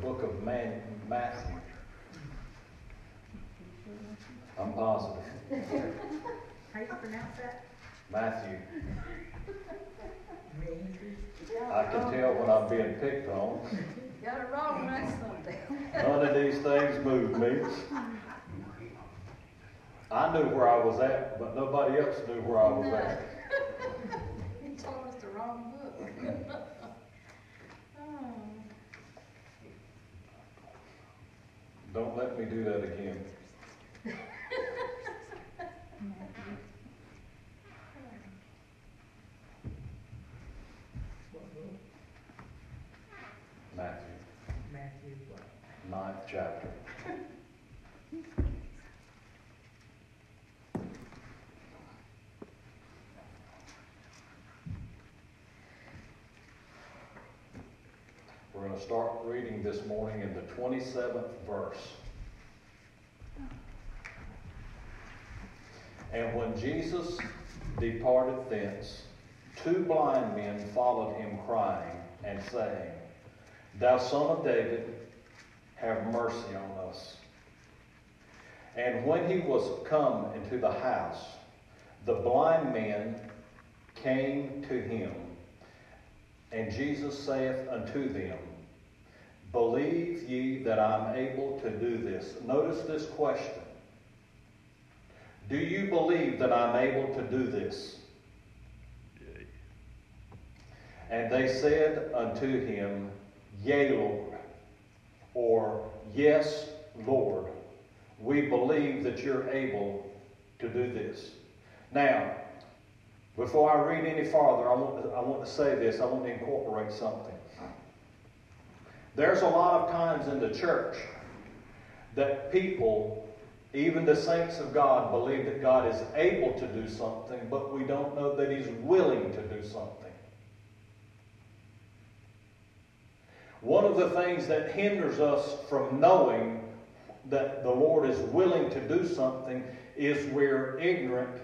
book of Man, Matthew. I'm positive. How you pronounce that? Matthew. Me. I can tell when I'm being picked on. Got it wrong last Sunday. None of these things move me. I knew where I was at, but nobody else knew where I was at. You told us the wrong book. Don't let me do that again. What book? Matthew, Matthew, what? ninth chapter. We're going start reading this morning in the 27th verse. And when Jesus departed thence, two blind men followed him, crying and saying, Thou son of David, have mercy on us. And when he was come into the house, the blind men came to him. And Jesus saith unto them, Believe ye that I'm able to do this? Notice this question. Do you believe that I'm able to do this? And they said unto him, Yea, Lord, or Yes, Lord, we believe that you're able to do this. Now, before I read any farther, I want to, I want to say this. I want to incorporate something. There's a lot of times in the church that people, even the saints of God, believe that God is able to do something, but we don't know that He's willing to do something. One of the things that hinders us from knowing that the Lord is willing to do something is we're ignorant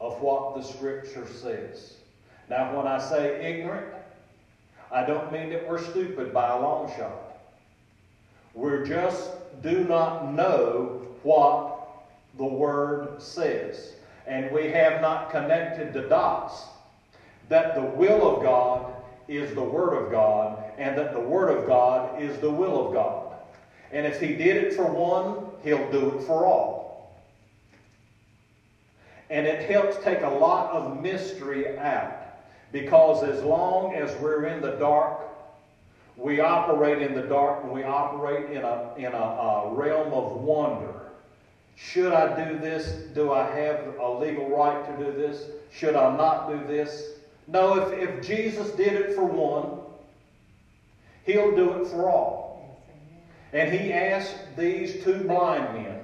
of what the Scripture says. Now, when I say ignorant, I don't mean that we're stupid by a long shot. We just do not know what the Word says. And we have not connected the dots that the will of God is the Word of God, and that the Word of God is the will of God. And if He did it for one, He'll do it for all. And it helps take a lot of mystery out. Because as long as we're in the dark, we operate in the dark and we operate in a, in a, a realm of wonder. Should I do this? Do I have a legal right to do this? Should I not do this? No, if, if Jesus did it for one, he'll do it for all. And he asked these two blind men.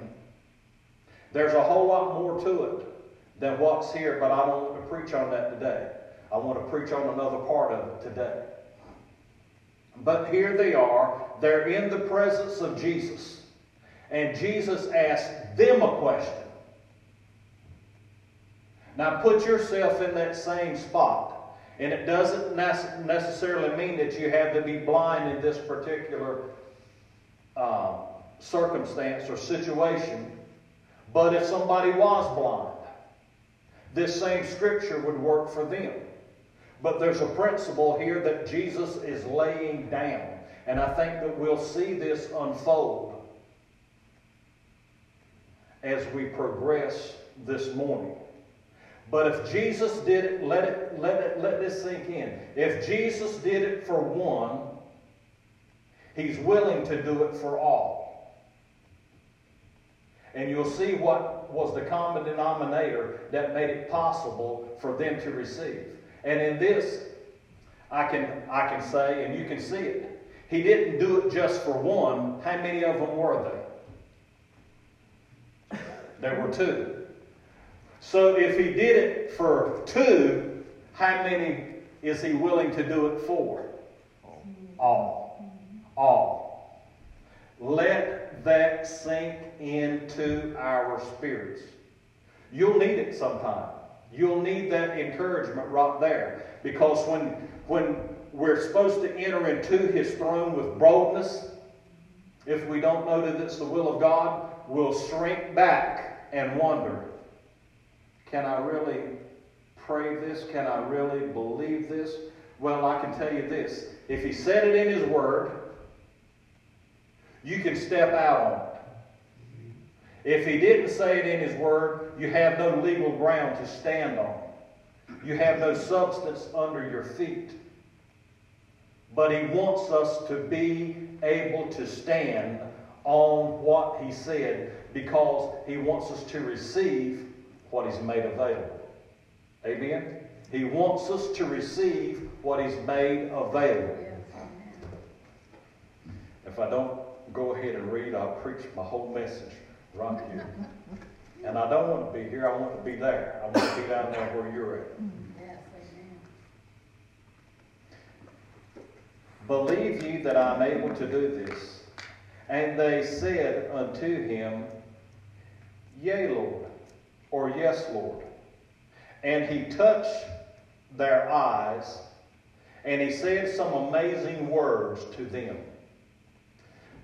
There's a whole lot more to it than what's here, but I don't want to preach on that today. I want to preach on another part of it today. But here they are. They're in the presence of Jesus. And Jesus asked them a question. Now put yourself in that same spot. And it doesn't necessarily mean that you have to be blind in this particular uh, circumstance or situation. But if somebody was blind, this same scripture would work for them. But there's a principle here that Jesus is laying down. And I think that we'll see this unfold as we progress this morning. But if Jesus did it, let it, let it, let this sink in. If Jesus did it for one, He's willing to do it for all. And you'll see what was the common denominator that made it possible for them to receive. And in this, I can, I can say, and you can see it, he didn't do it just for one. How many of them were they? There were two. So if he did it for two, how many is he willing to do it for? All. All. Let that sink into our spirits. You'll need it sometime. You'll need that encouragement right there. Because when, when, we're supposed to enter into his throne with boldness. If we don't know that it's the will of God, we'll shrink back and wonder can I really pray this? Can I really believe this? Well, I can tell you this if he said it in his word, you can step out on it. If he didn't say it in his word, you have no legal ground to stand on. You have no substance under your feet. But he wants us to be able to stand on what he said because he wants us to receive what he's made available. Amen? He wants us to receive what he's made available. If I don't go ahead and read, I'll preach my whole message right here. And I don't want to be here, I want to be there. I want to be down there where you're at. Believe ye that I am able to do this? And they said unto him, Yea, Lord, or Yes, Lord. And he touched their eyes, and he said some amazing words to them.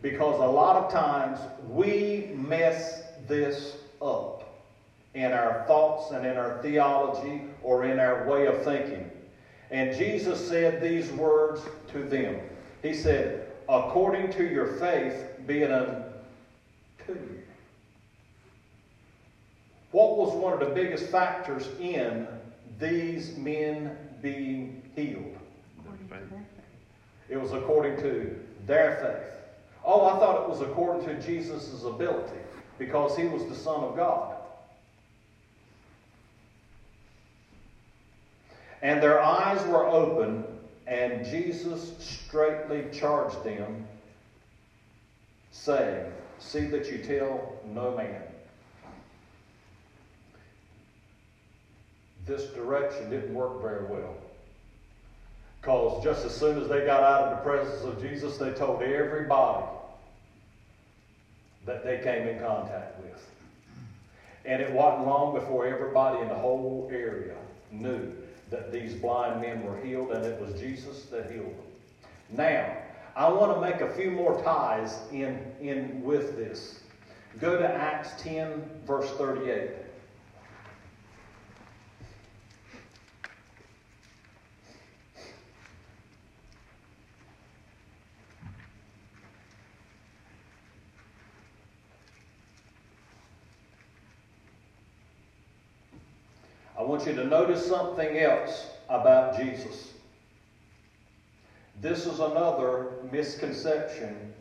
Because a lot of times we mess this up in our thoughts and in our theology or in our way of thinking. And Jesus said these words to them. He said, According to your faith, be it unto you. What was one of the biggest factors in these men being healed? It was according to their faith. Oh, I thought it was according to Jesus' ability because he was the Son of God. And their eyes were open, and Jesus straightly charged them, saying, See that you tell no man. This direction didn't work very well. Because just as soon as they got out of the presence of Jesus, they told everybody that they came in contact with. And it wasn't long before everybody in the whole area knew that these blind men were healed and it was Jesus that healed them. Now, I want to make a few more ties in, in with this. Go to Acts 10, verse 38. I want you to notice something else about Jesus. This is another misconception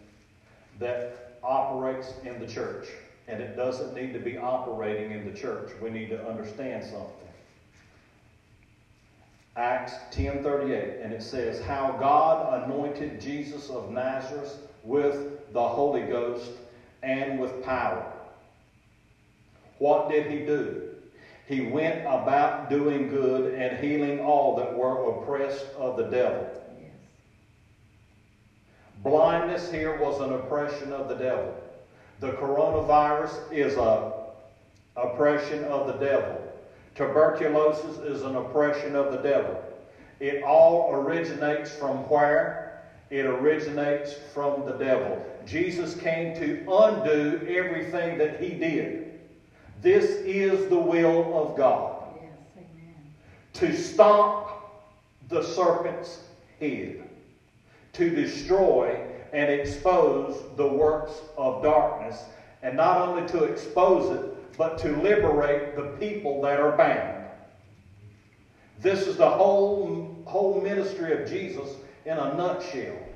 that operates in the church, and it doesn't need to be operating in the church. We need to understand something. Acts 10:38 and it says how God anointed Jesus of Nazareth with the Holy Ghost and with power. What did he do? He went about doing good and healing all that were oppressed of the devil. Yes. Blindness here was an oppression of the devil. The coronavirus is a oppression of the devil. Tuberculosis is an oppression of the devil. It all originates from where? It originates from the devil. Jesus came to undo everything that he did. This is the will of God Yes, to stop the serpent's head, to destroy and expose the works of darkness, and not only to expose it, but to liberate the people that are bound. This is the whole, whole ministry of Jesus in a nutshell.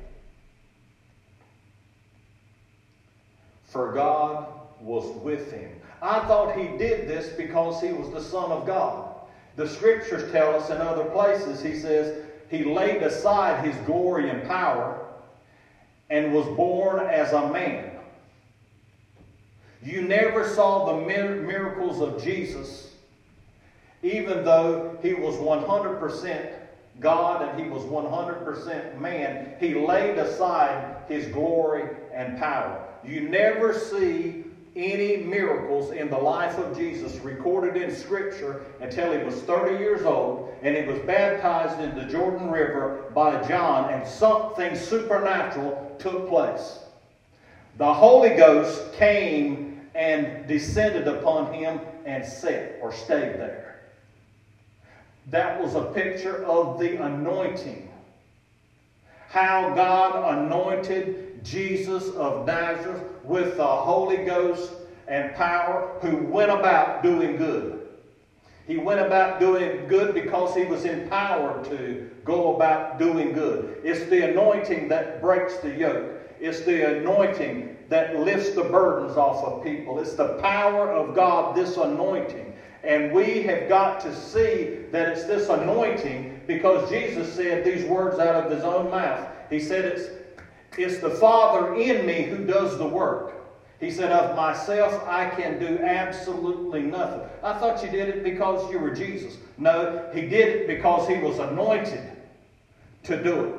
For God was with him. I thought he did this because he was the Son of God. The scriptures tell us in other places, he says, he laid aside his glory and power and was born as a man. You never saw the miracles of Jesus, even though he was 100% God and he was 100% man. He laid aside his glory and power. You never see any miracles in the life of Jesus recorded in Scripture until he was 30 years old and he was baptized in the Jordan River by John, and something supernatural took place. The Holy Ghost came and descended upon him and sat or stayed there. That was a picture of the anointing. How God anointed Jesus of Nazareth with the Holy Ghost and power, who went about doing good. He went about doing good because he was empowered to go about doing good. It's the anointing that breaks the yoke. It's the anointing that lifts the burdens off of people. It's the power of God, this anointing. And we have got to see that it's this anointing because Jesus said these words out of his own mouth. He said, It's, it's the Father in me who does the work. He said, Of myself I can do absolutely nothing. I thought you did it because you were Jesus. No, he did it because he was anointed to do it.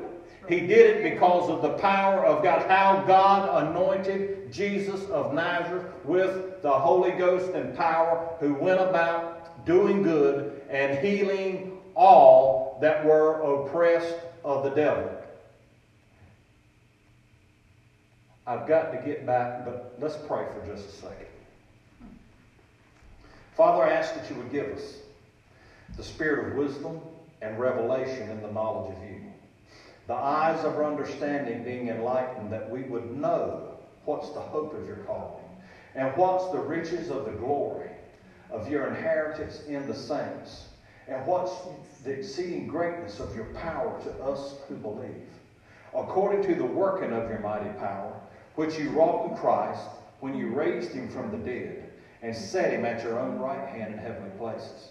He did it because of the power of God. How God anointed Jesus of Nazareth with the Holy Ghost and power, who went about doing good and healing all that were oppressed of the devil. I've got to get back, but let's pray for just a second. Father, I ask that you would give us the spirit of wisdom and revelation in the knowledge of you. The eyes of our understanding being enlightened, that we would know what's the hope of your calling and what's the riches of the glory of your inheritance in the saints and what's the exceeding greatness of your power to us who believe, according to the working of your mighty power which you wrought in Christ when you raised him from the dead and set him at your own right hand in heavenly places.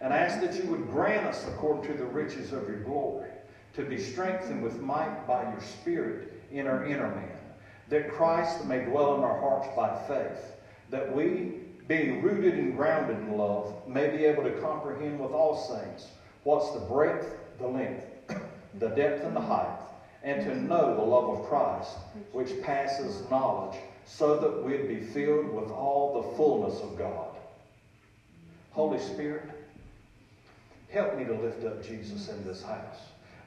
And I ask that you would grant us, according to the riches of your glory, to be strengthened with might by your Spirit in our inner man, that Christ may dwell in our hearts by faith, that we, being rooted and grounded in love, may be able to comprehend with all saints what's the breadth, the length, the depth, and the height and to know the love of Christ, which passes knowledge, so that we'd be filled with all the fullness of God. Holy Spirit, help me to lift up Jesus in this house.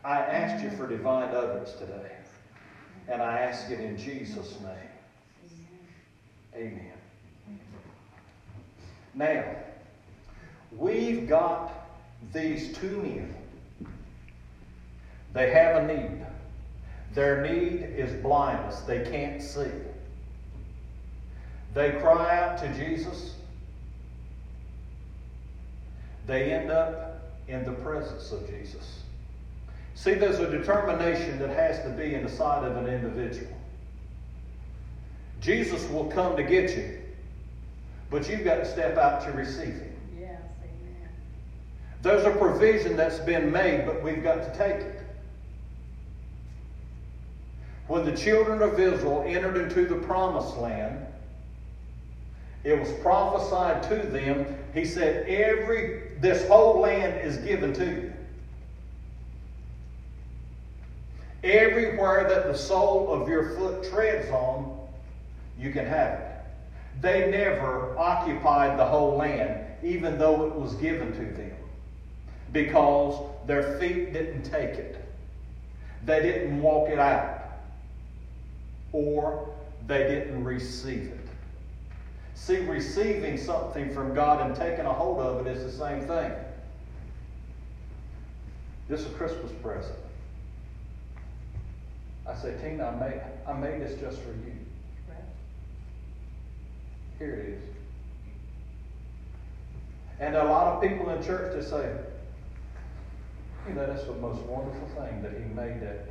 I asked you for divine utterance today, and I ask it in Jesus' name. Amen. Now, we've got these two men. They have a need. Their need is blindness. They can't see. They cry out to Jesus. They end up in the presence of Jesus. See, there's a determination that has to be in the sight of an individual. Jesus will come to get you, but you've got to step out to receive him. Yes, amen. There's a provision that's been made, but we've got to take it. When the children of Israel entered into the promised land, it was prophesied to them. He said, Every this whole land is given to you. Everywhere that the sole of your foot treads on, you can have it. They never occupied the whole land, even though it was given to them, because their feet didn't take it. They didn't walk it out or they didn't receive it. See, receiving something from God and taking a hold of it is the same thing. This is a Christmas present. I say, Tina, I made, I made this just for you. Here it is. And a lot of people in church that say, you know, that's the most wonderful thing that he made that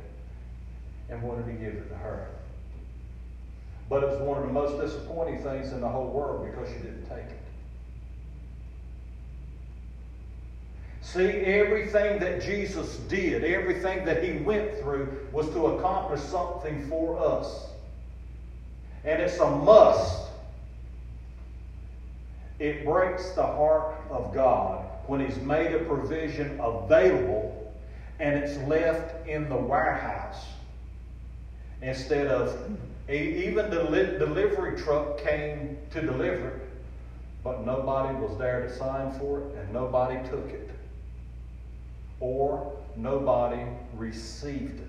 and wanted to give it to her. But it was one of the most disappointing things in the whole world because you didn't take it. See, everything that Jesus did, everything that he went through was to accomplish something for us. And it's a must. It breaks the heart of God when he's made a provision available and it's left in the warehouse instead of even the li- delivery truck came to deliver it, but nobody was there to sign for it and nobody took it. Or nobody received it.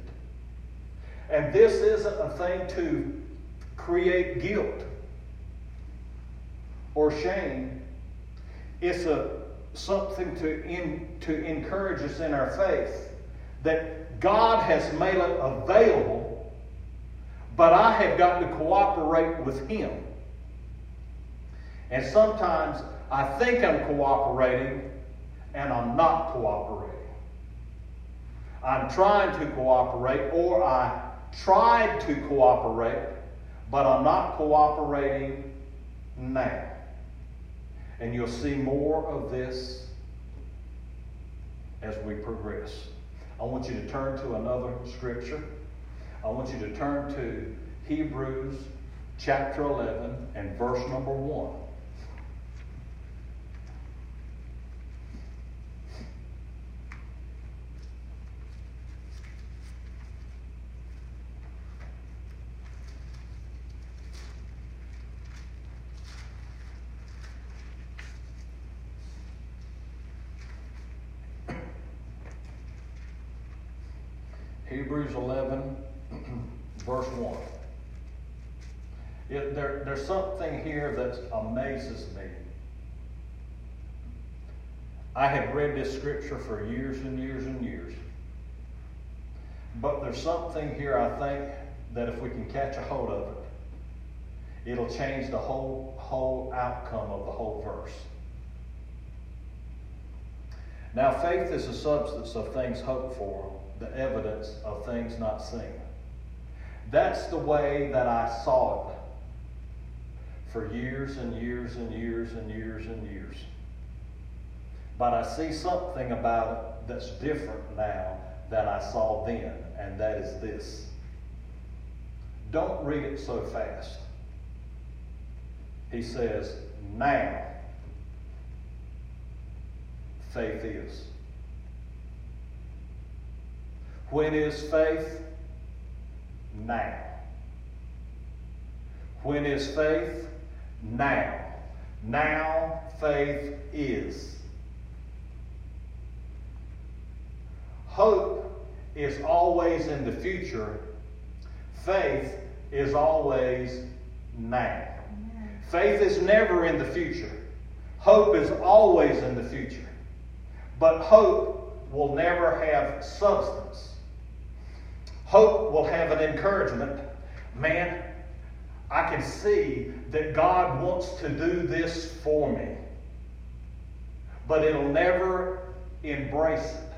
And this isn't a thing to create guilt or shame. It's a something to, in, to encourage us in our faith that God has made it available, but I have got to cooperate with Him. And sometimes I think I'm cooperating and I'm not cooperating. I'm trying to cooperate or I tried to cooperate, but I'm not cooperating now. And you'll see more of this as we progress. I want you to turn to another scripture. I want you to turn to Hebrews chapter 11 and verse number 1. Hebrews 11, verse 1. It, there, there's something here that amazes me. I have read this scripture for years and years and years. But there's something here I think that if we can catch a hold of it, it'll change the whole, whole outcome of the whole verse. Now, faith is the substance of things hoped for, the evidence of things not seen. That's the way that I saw it for years and years and years and years and years. But I see something about it that's different now than I saw then, and that is this. Don't read it so fast. He says, now faith is. When is faith? Now. When is faith? Now. Now faith is. Hope is always in the future. Faith is always now. Faith is never in the future. Hope is always in the future. But hope will never have substance. Hope will have an encouragement. Man, I can see that God wants to do this for me. But it'll never embrace it.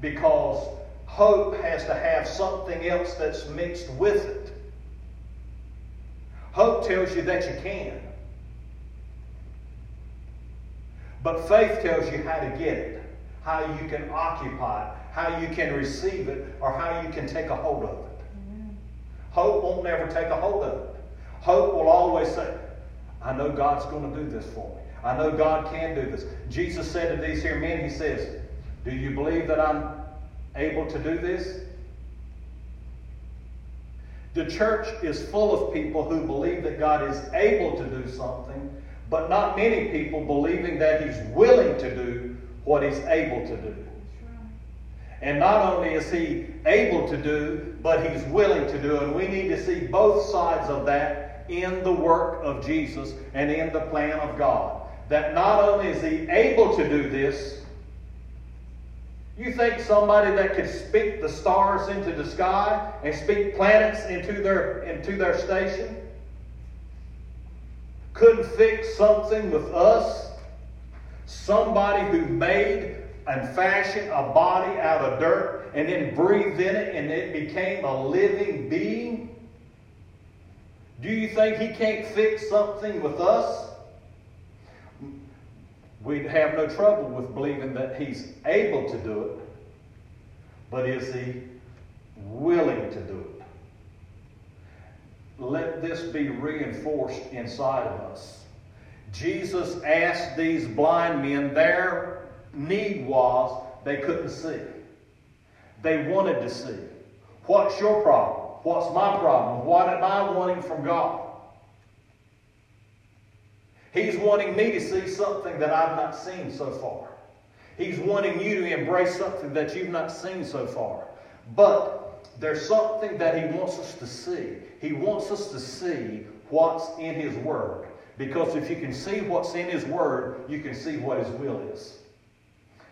Because hope has to have something else that's mixed with it. Hope tells you that you can. But faith tells you how to get it, how you can occupy it, how you can receive it, or how you can take a hold of it. Hope won't never take a hold of it. Hope will always say, I know God's going to do this for me. I know God can do this. Jesus said to these here men, He says, Do you believe that I'm able to do this? The church is full of people who believe that God is able to do something, but not many people believing that He's willing to do what He's able to do. And not only is He able to do, but He's willing to do. And we need to see both sides of that in the work of Jesus and in the plan of God. That not only is He able to do this, you think somebody that could speak the stars into the sky and speak planets into their, into their station couldn't fix something with us? Somebody who made and fashioned a body out of dirt and then breathed in it and it became a living being? Do you think he can't fix something with us? We'd have no trouble with believing that he's able to do it, but is he willing to do it? Let this be reinforced inside of us. Jesus asked these blind men, their need was they couldn't see. They wanted to see. What's your problem? What's my problem? What am I wanting from God? He's wanting me to see something that I've not seen so far. He's wanting you to embrace something that you've not seen so far. But there's something that He wants us to see. He wants us to see what's in His Word. Because if you can see what's in His Word, you can see what His will is.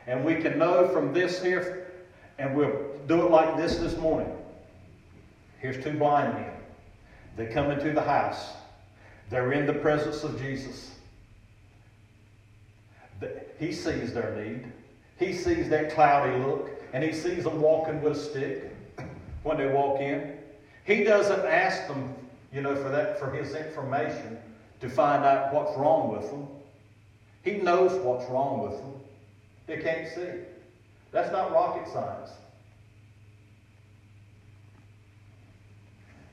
And we can know from this here, and we'll do it like this this morning. Here's two blind men. They come into the house. They're in the presence of Jesus. He sees their need. He sees that cloudy look, and he sees them walking with a stick when they walk in. He doesn't ask them, you know, for that for his information to find out what's wrong with them. He knows what's wrong with them. They can't see. That's not rocket science.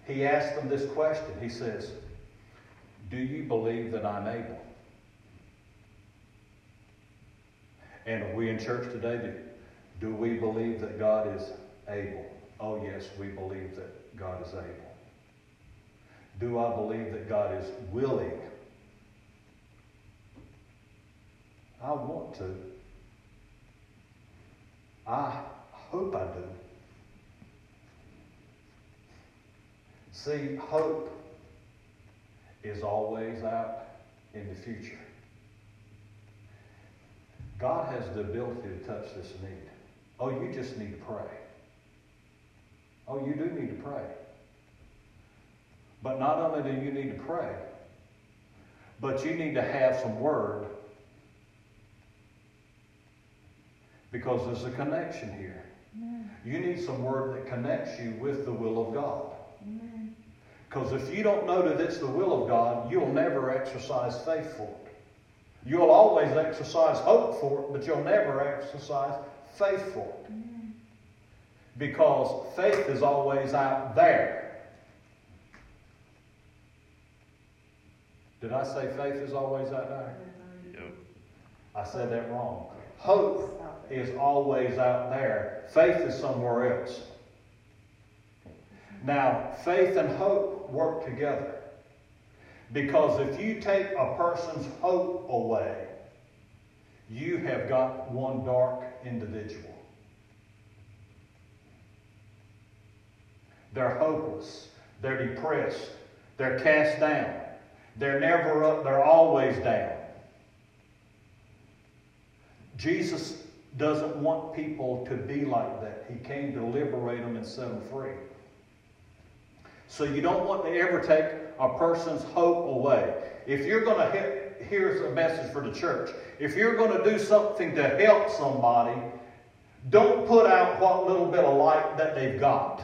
He asks them this question. He says, Do you believe that I'm able? And we in church today, do we believe that God is able? Oh, yes, we believe that God is able. Do I believe that God is willing? I want to. I hope I do. See, hope is always out in the future. God has the ability to touch this need. Oh, you just need to pray. Oh, you do need to pray. But not only do you need to pray, but you need to have some word because there's a connection here. Amen. You need some word that connects you with the will of God. Because if you don't know that it's the will of God, you'll never exercise faith for it. You'll always exercise hope for it, but you'll never exercise faith for it. Because faith is always out there. Did I say faith is always out there? Yep. I said that wrong. Hope is always out there. Faith is somewhere else. Now, faith and hope work together. Because if you take a person's hope away, you have got one dark individual. They're hopeless. They're depressed. They're cast down. They're never up. They're always down. Jesus doesn't want people to be like that. He came to liberate them and set them free. So you don't want to ever take a person's hope away. If you're going to here's a message for the church. If you're going to do something to help somebody, don't put out what little bit of light that they've got.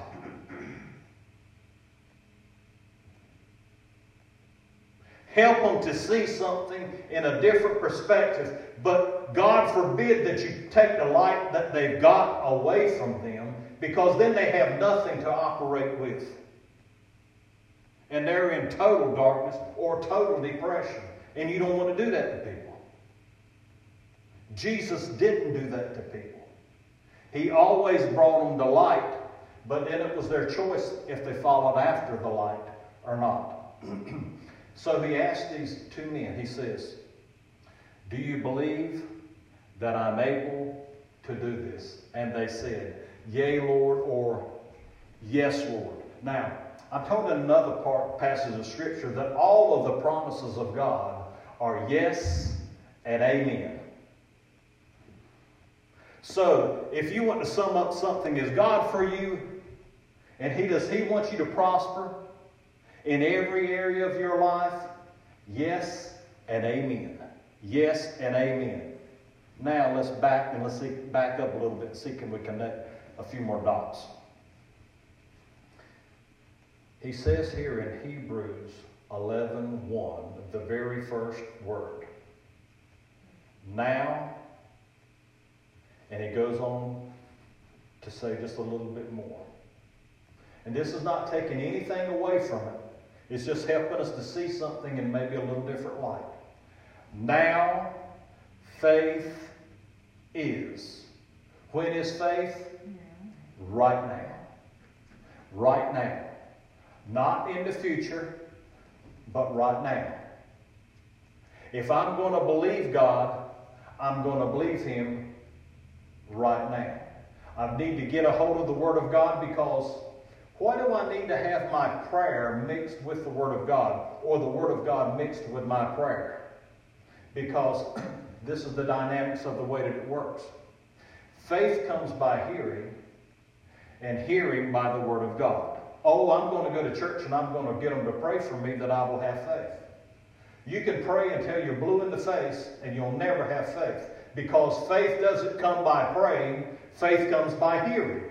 Help them to see something in a different perspective. But God forbid that you take the light that they've got away from them because then they have nothing to operate with and they're in total darkness or total depression. And you don't want to do that to people. Jesus didn't do that to people. He always brought them to light, but then it was their choice if they followed after the light or not. so he asked these two men, he says, Do you believe that I'm able to do this? And they said, Yea, Lord, or Yes, Lord. Now, I'm told in another part, passage of Scripture that all of the promises of God are yes and amen. So, if you want to sum up something, is God for you? And He does He want you to prosper in every area of your life? Yes and amen. Yes and amen. Now let's back and let's see, back up a little bit and see can we connect a few more dots. He says here in Hebrews 11 1, the very first word. Now, and he goes on to say just a little bit more. And this is not taking anything away from it. It's just helping us to see something in maybe a little different light. Now, faith is. When is faith? Right now. Right now. Not in the future, but right now. If I'm going to believe God, I'm going to believe Him right now. I need to get a hold of the Word of God because why do I need to have my prayer mixed with the Word of God or the Word of God mixed with my prayer? Because this is the dynamics of the way that it works. Faith comes by hearing, and hearing by the Word of God. Oh, I'm going to go to church and I'm going to get them to pray for me that I will have faith. You can pray until you're blue in the face and you'll never have faith. Because faith doesn't come by praying, faith comes by hearing.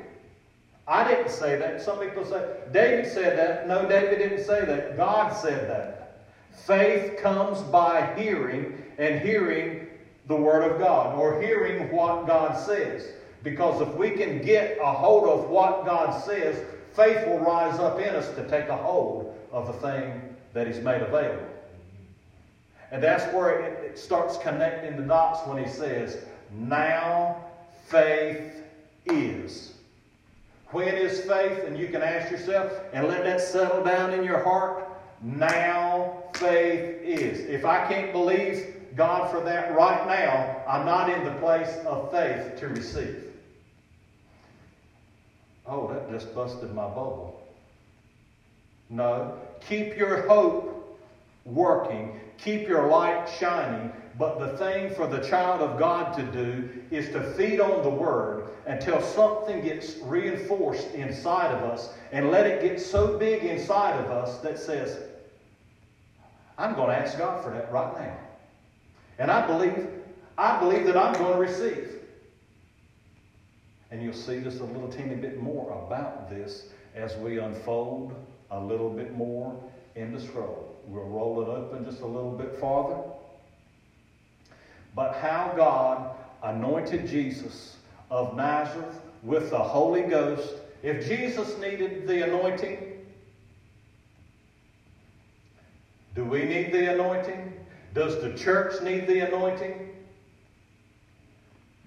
I didn't say that. Some people say, David said that. No, David didn't say that. God said that. Faith comes by hearing, and hearing the Word of God, or hearing what God says. Because if we can get a hold of what God says, faith will rise up in us to take a hold of the thing that He's made available. And that's where it, it starts connecting the dots when He says, Now faith is. When is faith? And you can ask yourself and let that settle down in your heart. Now faith is. If I can't believe God for that right now, I'm not in the place of faith to receive. Oh, that just busted my bubble. No. Keep your hope working. Keep your light shining. But the thing for the child of God to do is to feed on the Word until something gets reinforced inside of us and let it get so big inside of us that says, I'm going to ask God for that right now. And I believe, I believe that I'm going to receive. And you'll see just a little teeny bit more about this as we unfold a little bit more in the scroll. We'll roll it open just a little bit farther but how God anointed Jesus of Nazareth with the Holy Ghost. If Jesus needed the anointing, do we need the anointing? Does the church need the anointing?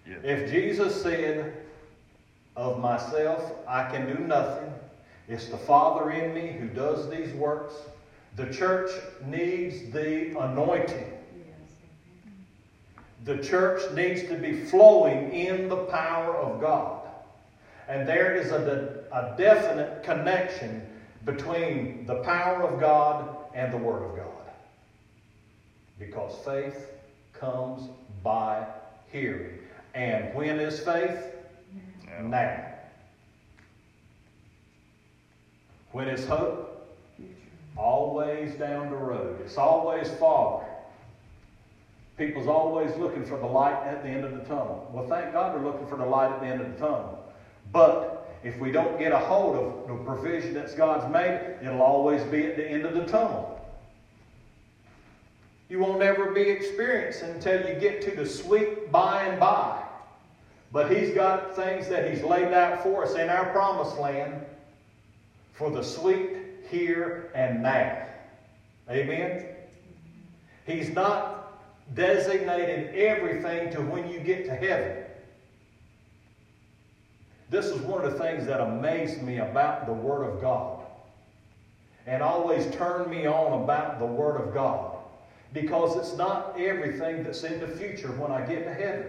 Yeah. If Jesus said, Of myself I can do nothing, it's the Father in me who does these works, the church needs the anointing. The church needs to be flowing in the power of God. And there is a, a definite connection between the power of God and the Word of God. Because faith comes by hearing. And when is faith? Now. When is hope? Always down the road. It's always farther. People's always looking for the light at the end of the tunnel. Well, thank God they're looking for the light at the end of the tunnel. But if we don't get a hold of the provision that God's made, it'll always be at the end of the tunnel. You won't ever be experienced until you get to the sweet by and by. But He's got things that He's laid out for us in our promised land for the sweet here and now. Amen? He's not designated everything to when you get to heaven. This is one of the things that amazed me about the Word of God and always turned me on about the Word of God because it's not everything that's in the future when I get to heaven.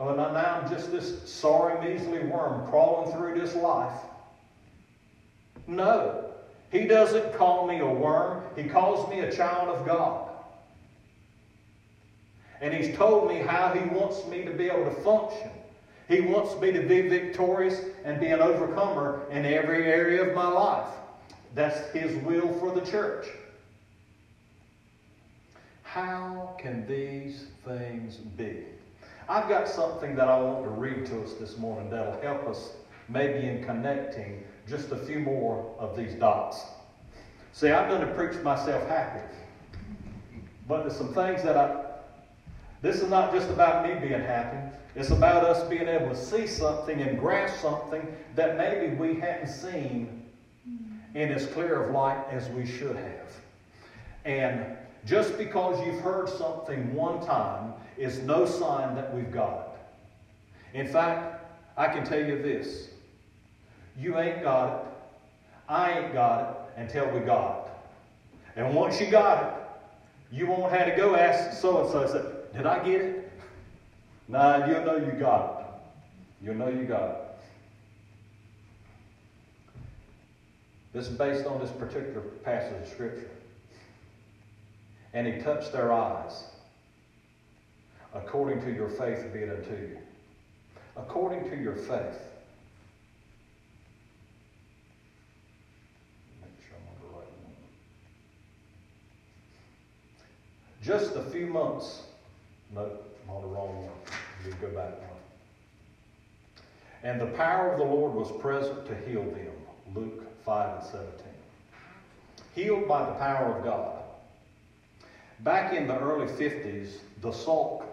Oh, now I'm just this sorry, measly worm crawling through this life. No. He doesn't call me a worm. He calls me a child of God. And He's told me how He wants me to be able to function. He wants me to be victorious and be an overcomer in every area of my life. That's His will for the church. How can these things be? I've got something that I want to read to us this morning that'll help us maybe in connecting just a few more of these dots. See, I'm going to preach myself happy. But there's some things that I, this is not just about me being happy. It's about us being able to see something and grasp something that maybe we hadn't seen in as clear of light as we should have. And just because you've heard something one time is no sign that we've got it. In fact, I can tell you this you ain't got it. I ain't got it until we got it. And once you got it, you won't have to go ask so and so. Did I get it? Nah, you'll know you got it. You'll know you got it. This is based on this particular passage of Scripture. And he touched their eyes. According to your faith be it unto you. According to your faith. Just a few months. No, I'm on the wrong one. You go back one. And the power of the Lord was present to heal them. Luke 5 and 17. Healed by the power of God. Back in the early 50s, the Salk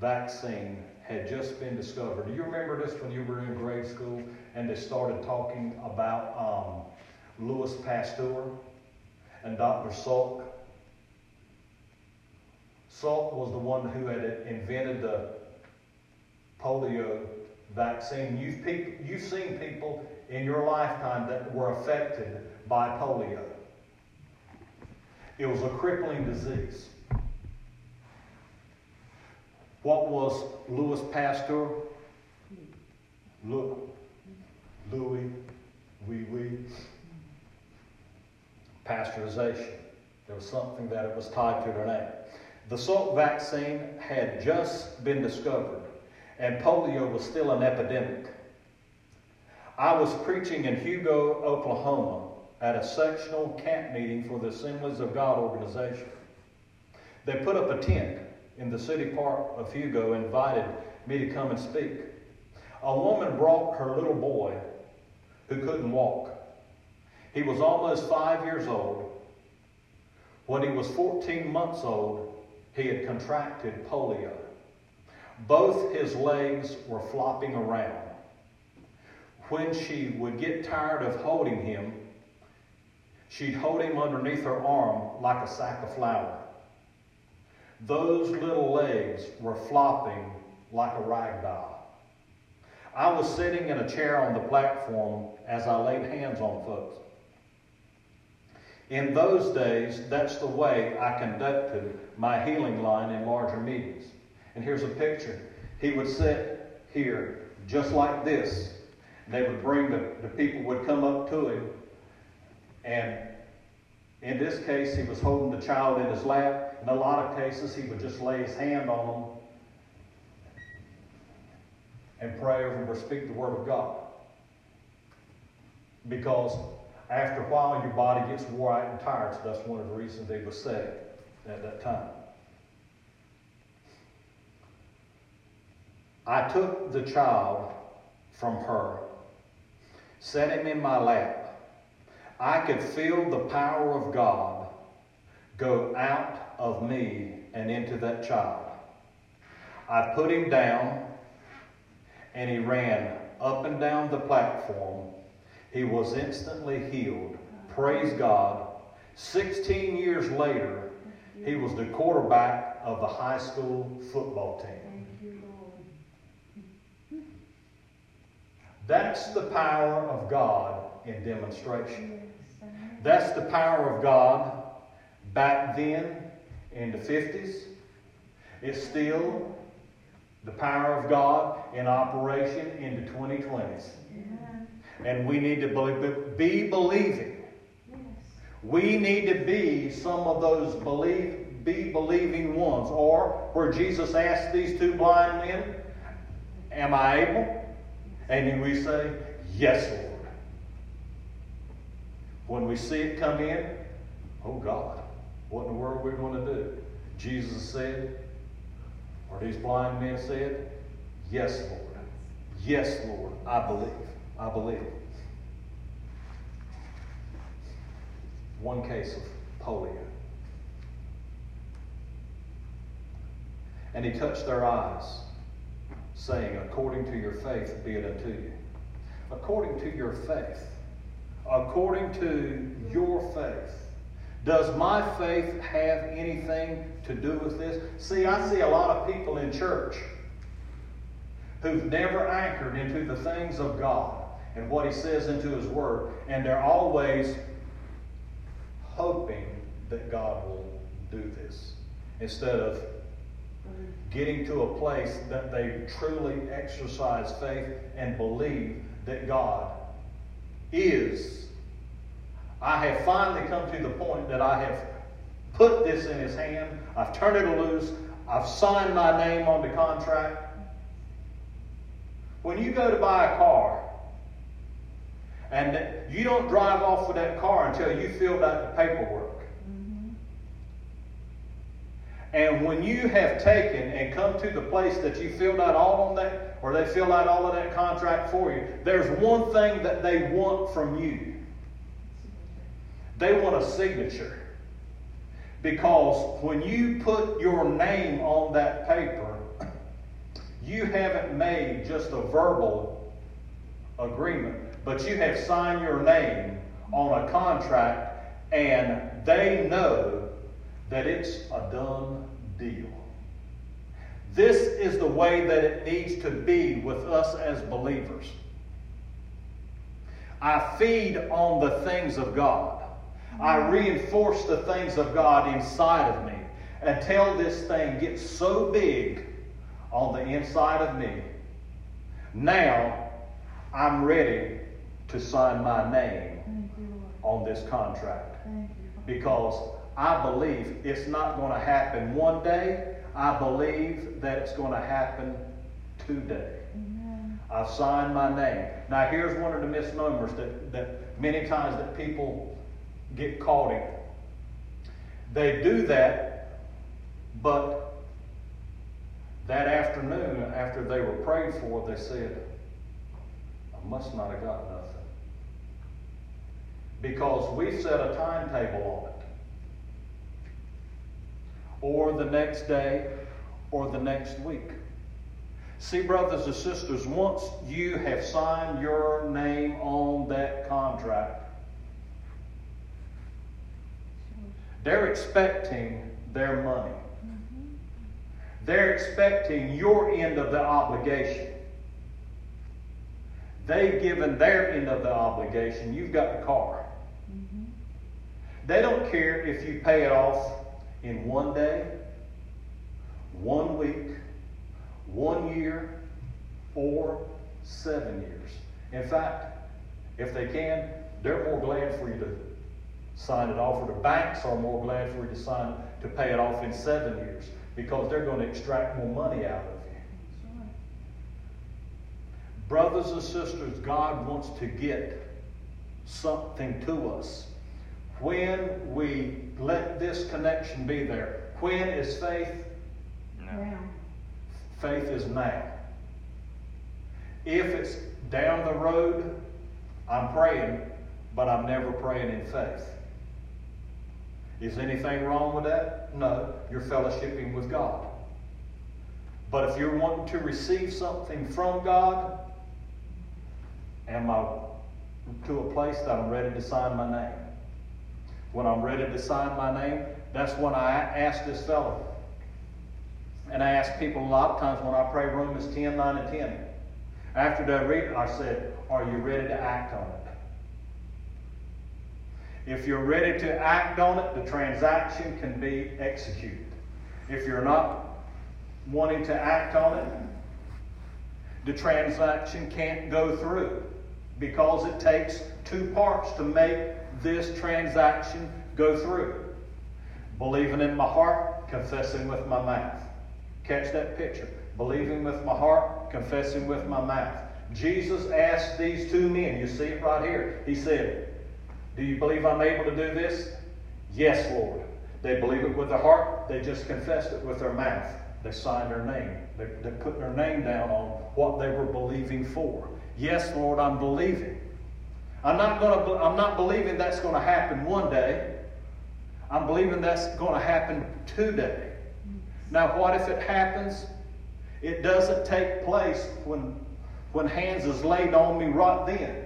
vaccine had just been discovered. Do you remember this when you were in grade school and they started talking about um, Louis Pasteur and Dr. Salk? Salk was the one who had invented the polio vaccine. You've, pe- you've seen people in your lifetime that were affected by polio. It was a crippling disease. What was Louis Pasteur? Louis, Louis, wee wee. Pasteurization. There was something that it was tied to their name. The Salk vaccine had just been discovered, and polio was still an epidemic. I was preaching in Hugo, Oklahoma, at a sectional camp meeting for the Assemblies of God organization. They put up a tent in the city park of Hugo invited me to come and speak. A woman brought her little boy who couldn't walk. He was almost five years old. When he was 14 months old, he had contracted polio. Both his legs were flopping around. When she would get tired of holding him, she'd hold him underneath her arm like a sack of flour. Those little legs were flopping like a rag doll. I was sitting in a chair on the platform as I laid hands on folks. In those days, that's the way I conducted my healing line in larger meetings. And here's a picture. He would sit here just like this. They would bring the, the people would come up to him. And in this case, he was holding the child in his lap. In a lot of cases, he would just lay his hand on them and pray over them or speak the word of God. Because after a while, your body gets wore out and tired. So that's one of the reasons they were said at that time. I took the child from her, set him in my lap. I could feel the power of God go out of me and into that child. I put him down, and he ran up and down the platform. He was instantly healed. Praise God. 16 years later, he was the quarterback of the high school football team. That's the power of God in demonstration. That's the power of God back then in the 50s. It's still the power of God in operation in the 2020s. Amen. And we need to be, be believing. Yes. We need to be some of those believe, be believing ones. Or where Jesus asked these two blind men, Am I able? And we say, Yes, Lord. When we see it come in, oh God, what in the world are we going to do? Jesus said, or these blind men said, Yes, Lord. Yes, Lord. I believe. I believe. One case of polio. And he touched their eyes, saying, According to your faith be it unto you. According to your faith. According to your faith. Does my faith have anything to do with this? See, I see a lot of people in church who've never anchored into the things of God. and what He says into His Word, and they're always hoping that God will do this instead of getting to a place that they truly exercise faith and believe that God is. I have finally come to the point that I have put this in his hand, I've turned it loose, I've signed my name on the contract. When you go to buy a car, and you don't drive off with that car until you filled out the paperwork. Mm-hmm. And when you have taken and come to the place that you filled out all on that, or they filled out all of that contract for you, there's one thing that they want from you. They want a signature. Because when you put your name on that paper, you haven't made just a verbal agreement, but you have signed your name on a contract, and they know that it's a done deal. This is the way that it needs to be with us as believers. I feed on the things of God. I reinforce the things of God inside of me until this thing gets so big on the inside of me. Now I'm ready to sign my name on this contract because I believe it's not going to happen one day. I believe that it's going to happen today. I've signed my name. Now here's one of the misnomers that, that many times that people get caught in. They do that, but that afternoon, after they were prayed for, they said, I must not have got nothing. Because we set a timetable on it. Or the next day, or the next week. See, brothers and sisters, once you have signed your name on that contract, they're expecting their money. They're expecting your end of the obligation. They've given their end of the obligation. You've got the car. They don't care if you pay it off in one day, one week, one year, or seven years. In fact, if they can, they're more glad for you to sign it off, or the banks are more glad for you to sign to pay it off in seven years because they're going to extract more money out of you. Brothers and sisters, God wants to get something to us. When we let this connection be there, when is faith? Now. Faith is now. If it's down the road, I'm praying, but I'm never praying in faith. Is anything wrong with that? No. You're fellowshipping with God. But if you're wanting to receive something from God, am I to a place that I'm ready to sign my name? When I'm ready to sign my name, that's when I ask this fellow. And I ask people a lot of times when I pray Romans 10, 9, and 10. After they read it, I said, Are you ready to act on it? If you're ready to act on it, the transaction can be executed. If you're not wanting to act on it, the transaction can't go through because it takes two parts to make this transaction go through. Believing in my heart, confessing with my mouth. Catch that picture. Believing with my heart, confessing with my mouth. Jesus asked these two men, you see it right here. He said, Do you believe I'm able to do this? Yes, Lord. They believe it with their heart, they just confessed it with their mouth. They signed their name. They, they put their name down on what they were believing for. Yes, Lord, I'm believing. I'm not going to. I'm not believing that's going to happen one day. I'm believing that's going to happen today. Now, what if it happens? It doesn't take place when when hands is laid on me right then.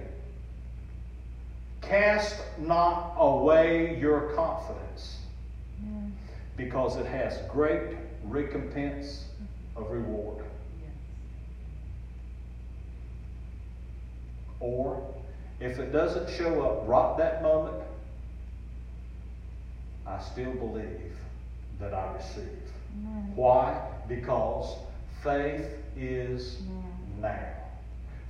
Cast not away your confidence, because it has great recompense of reward. Or if it doesn't show up right that moment, I still believe that I receive. Amen. Why? Because faith is Amen. now.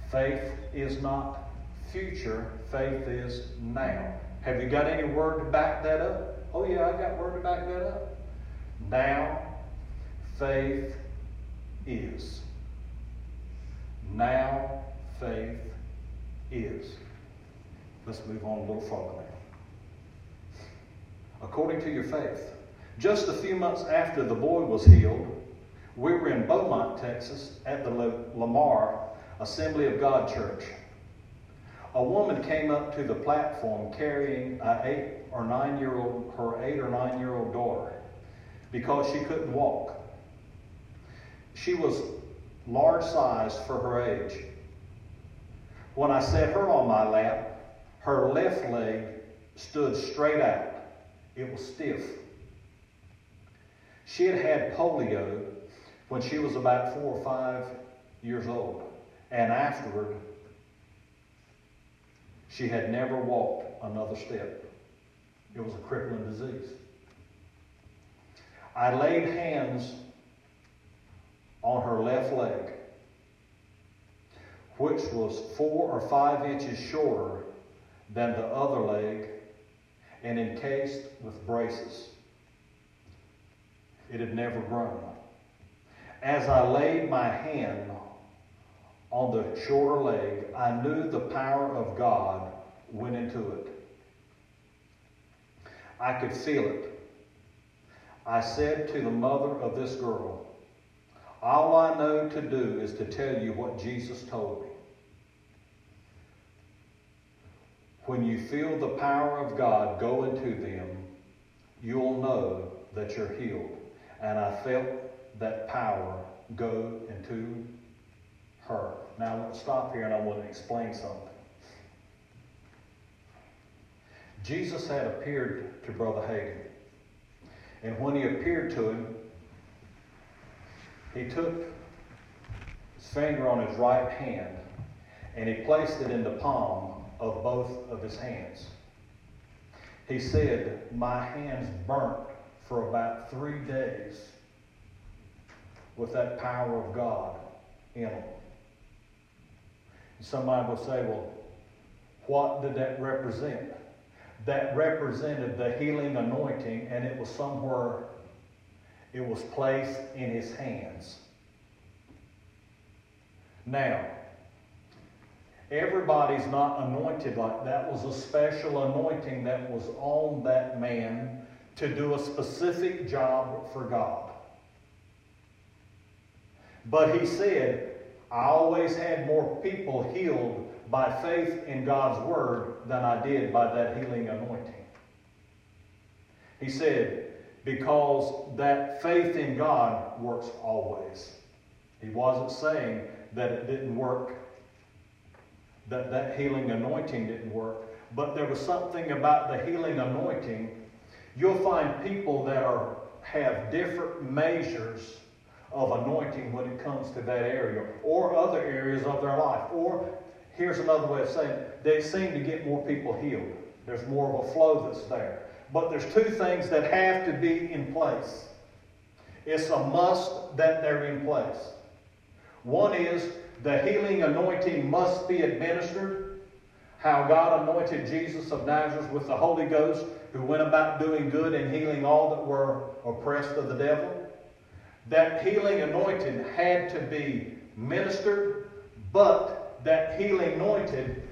Faith is not future, faith is now. Have you got any word to back that up? Oh, yeah, I got word to back that up. Now, faith is. Now, faith is. Let's move on a little further now. According to your faith. Just a few months after the boy was healed, we were in Beaumont, Texas, at the Lamar Assembly of God Church. A woman came up to the platform carrying a eight or nine year old, her eight or nine year old daughter, because she couldn't walk. She was large sized for her age. When I set her on my lap, her left leg stood straight out. It was stiff. She had had polio when she was about four or five years old, and afterward, she had never walked another step. It was a crippling disease. I laid hands on her left leg, which was four or five inches shorter than the other leg and encased with braces. It had never grown. As I laid my hand on the shorter leg, I knew the power of God went into it. I could feel it. I said to the mother of this girl, All I know to do is to tell you what Jesus told me. When you feel the power of God go into them, you'll know that you're healed. And I felt that power go into her. Now I want to stop here and I want to explain something. Jesus had appeared to Brother Hagin. And when he appeared to him, he took his finger on his right hand and he placed it in the palm of both of his hands. He said, My hands burnt for about three days with that power of God in them. Somebody will say, Well, what did that represent? That represented the healing anointing, and it was somewhere, it was placed in his hands. Now, everybody's not anointed like that. was a special anointing that was on that man to do a specific job for God. But he said, I always had more people healed by faith in God's word than I did by that healing anointing. He said, because that faith in God works always. He wasn't saying that it didn't work, that that healing anointing didn't work, but there was something about the healing anointing. You'll find people that are have different measures of anointing when it comes to that area or other areas of their life. Or here's another way of saying it, they seem to get more people healed. There's more of a flow that's there. But there's two things that have to be in place. It's a must that they're in place. One is the healing anointing must be administered. How God anointed Jesus of Nazareth with the Holy Ghost, who went about doing good and healing all that were oppressed of the devil. That healing anointing had to be ministered, but that healing anointed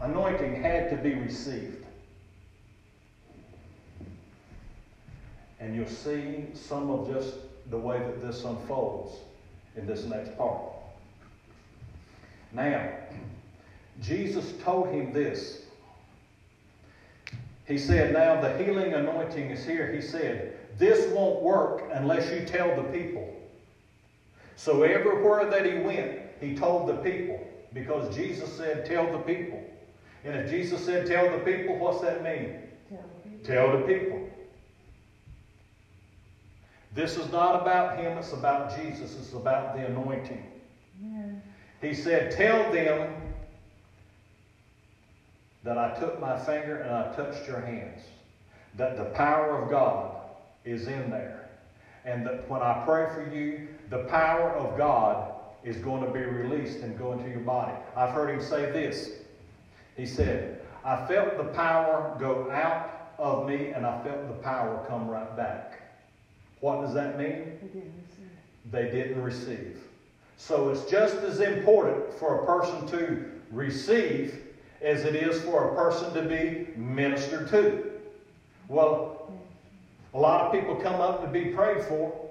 anointing had to be received. And you'll see some of just the way that this unfolds in this next part. Now, Jesus told him this. He said, Now the healing anointing is here. He said, This won't work unless you tell the people. So everywhere that he went, he told the people because Jesus said, Tell the people. And if Jesus said, Tell the people, what's that mean? Tell the people. Tell the people. This is not about him, it's about Jesus. It's about the anointing. Amen. He said, Tell them that I took my finger and I touched your hands. That the power of God is in there. And that when I pray for you, the power of God is going to be released and go into your body. I've heard him say this. He said, I felt the power go out of me and I felt the power come right back. What does that mean? They didn't receive. They didn't receive. So it's just as important for a person to receive as it is for a person to be ministered to. Well, a lot of people come up to be prayed for.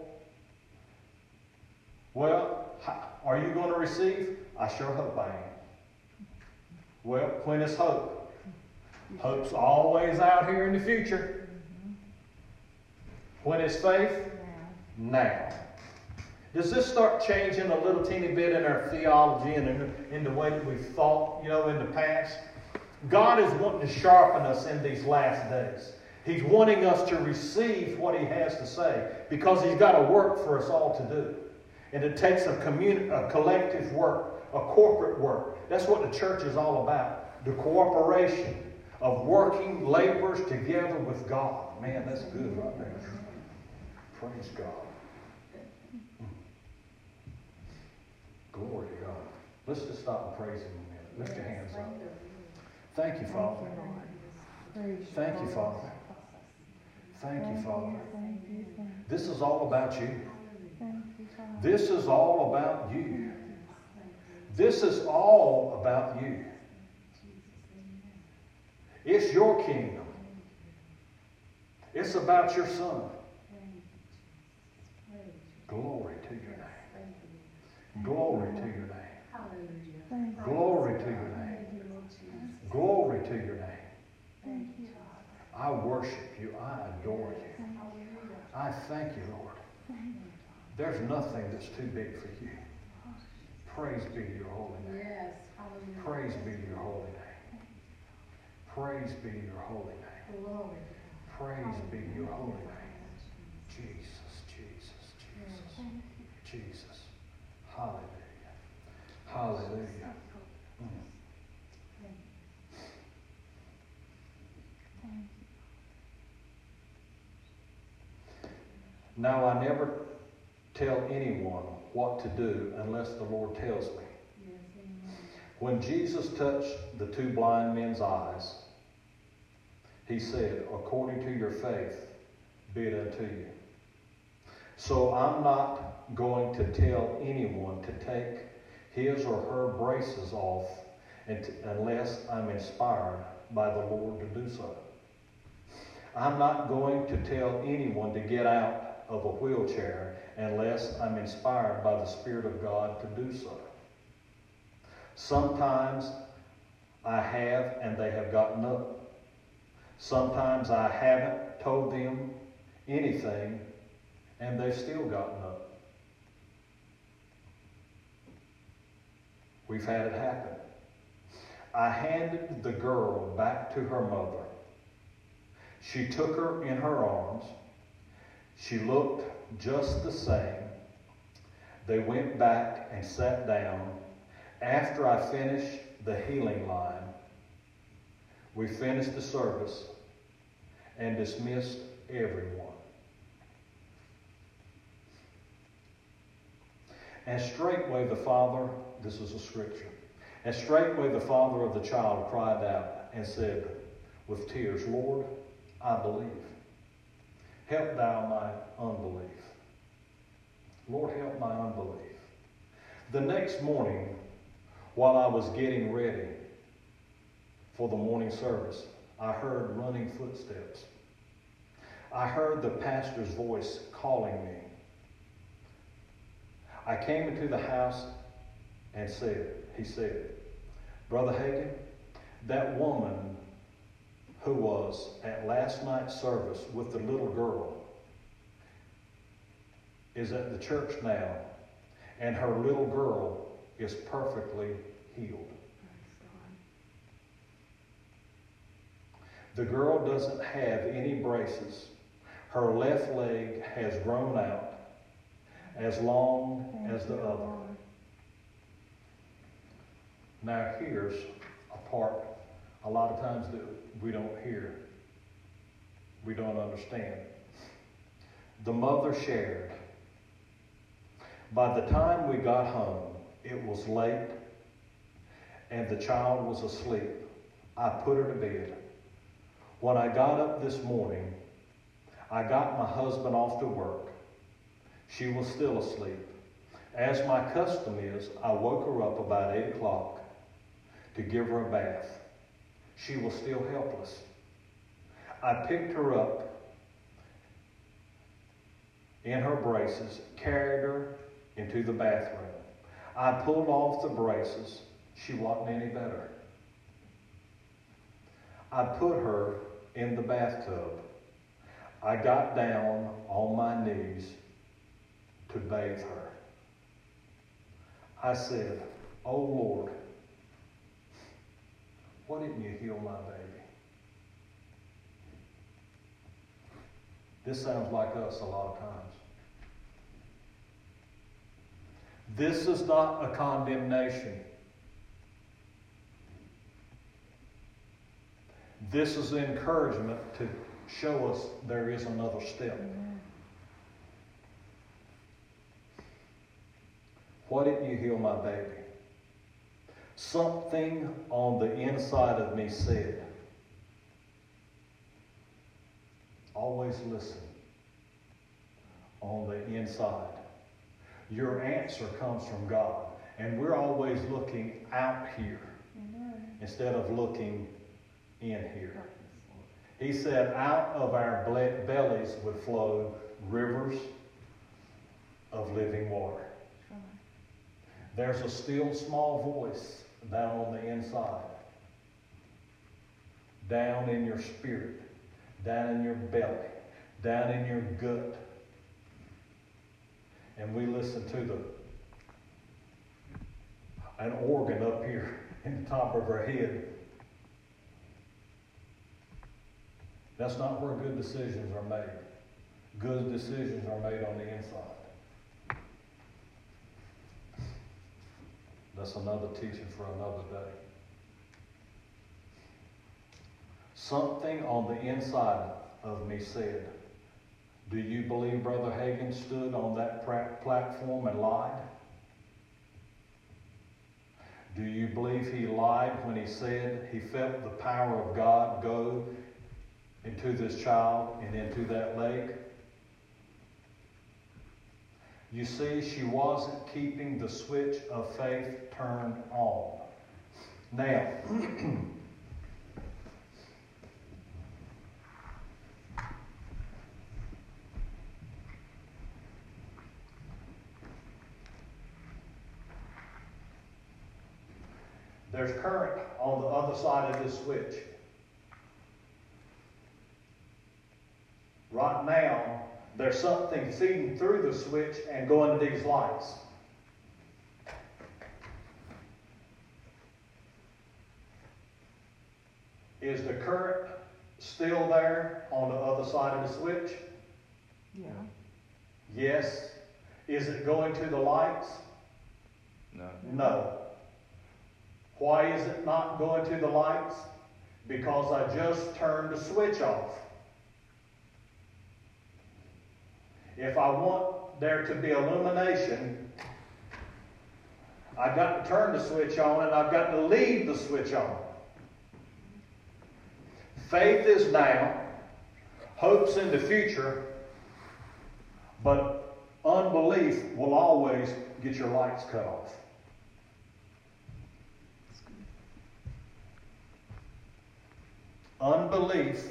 Well, are you going to receive? I sure hope I am. Well, when is hope? Hope's always out here in the future. When is faith? Now, Now. Does this start changing a little teeny bit in our theology and in, in the way that we've thought, you know, in the past? God is wanting to sharpen us in these last days. He's wanting us to receive what He has to say because He's got a work for us all to do. And it takes a, communi- a collective work, a corporate work. That's what the church is all about the cooperation of working laborers together with God. Man, that's good right there. Praise God. Glory to God. Let's just stop and praise Him a minute. Lift your hands up. Thank you, Father. Thank you, Lord. Praise Thank you, Father. Thank you, Father. Thank you, thank you, This is all about you. thank you, Father. This is all about you. This is all about you. It's your kingdom. It's about your son. Glory to your name. Glory to your name. Glory to your name. Glory to your name. I worship you. I adore you. I thank you, Lord. There's nothing that's too big for you. Praise be your holy name. Yes. Praise be your holy name. Praise be your holy name. Glory. Praise be your holy name. Jesus, Jesus, Jesus, Jesus. Hallelujah. Hallelujah. Mm. Now I never tell anyone what to do unless the Lord tells me. When Jesus touched the two blind men's eyes, he said, According to your faith, be it unto you. So I'm not going to tell anyone to take his or her braces off unless I'm inspired by the Lord to do so. I'm not going to tell anyone to get out of a wheelchair unless I'm inspired by the Spirit of God to do so. Sometimes I have and they have gotten up. Sometimes I haven't told them anything and they've still gotten up. We've had it happen. I handed the girl back to her mother. She took her in her arms. She looked just the same. They went back and sat down after I finished the healing line, we finished the service and dismissed everyone. And straightway the father, this is a scripture, and straightway the father of the child cried out and said with tears, Lord, I believe. Help thou my unbelief. Lord, help my unbelief. The next morning, while I was getting ready for the morning service, I heard running footsteps. I heard the pastor's voice calling me. I came into the house and said, he said, Brother Hagin, that woman who was at last night's service with the little girl is at the church now, and her little girl is perfectly healed. The girl doesn't have any braces. Her left leg has grown out as long as the other. Now here's a part a lot of times that we don't hear, we don't understand. The mother shared. By the time we got home, it was late and the child was asleep. I put her to bed. When I got up this morning, I got my husband off to work. She was still asleep. As my custom is, I woke her up about 8 o'clock to give her a bath. She was still helpless. I picked her up in her braces, carried her into the bathroom. I pulled off the braces. She wasn't any better. I put her in the bathtub. I got down on my knees to bathe her. I said, Oh Lord, why didn't you heal my baby? This sounds like us a lot of times. This is not a condemnation. This is encouragement to show us there is another step. Why didn't you heal my baby? Something on the inside of me said, always listen on the inside. Your answer comes from God. And we're always looking out here Amen. instead of looking in here. He said, out of our bellies would flow rivers of living water. There's a still small voice down on the inside, down in your spirit, down in your belly, down in your gut. And we listen to the an organ up here in the top of our head. That's not where good decisions are made. Good decisions are made on the inside. That's another teaching for another day. Something on the inside of me said, Do you believe Brother Hagin stood on that platform and lied? Do you believe he lied when he said he felt the power of God go into this child and into that lake? You see, she wasn't keeping the switch of faith turned on. Now, there's current on the other side of this switch. Right now, there's something feeding through the switch and going to these lights. Is the current still there on the other side of the switch? Yeah. Yes. Is it going to the lights? No. No. Why is it not going to the lights? Because I just turned the switch off. If I want there to be illumination, I've got to turn the switch on and I've got to leave the switch on. Faith is now, hope's in the future, but unbelief will always get your lights cut off. Unbelief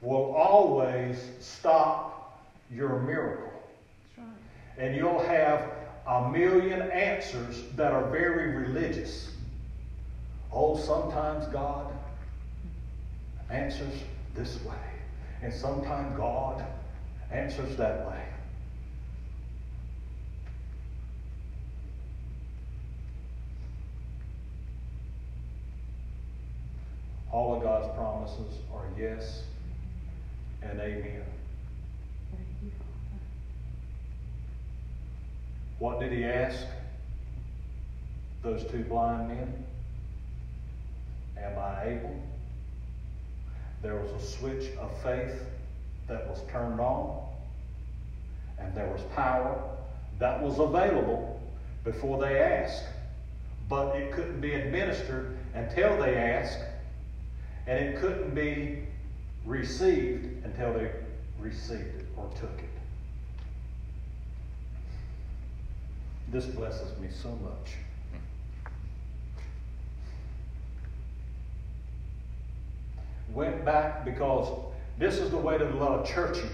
will always stop your miracle. Right. And you'll have a million answers that are very religious. Oh, sometimes God answers this way, and sometimes God answers that way. All of God's promises are yes and amen. What did he ask those two blind men? Am I able There was a switch of faith that was turned on, and there was power that was available before they asked. But it couldn't be administered until they asked, and it couldn't be received until they received it or took it. This blesses me so much. Went back because this is the way that a lot of churching,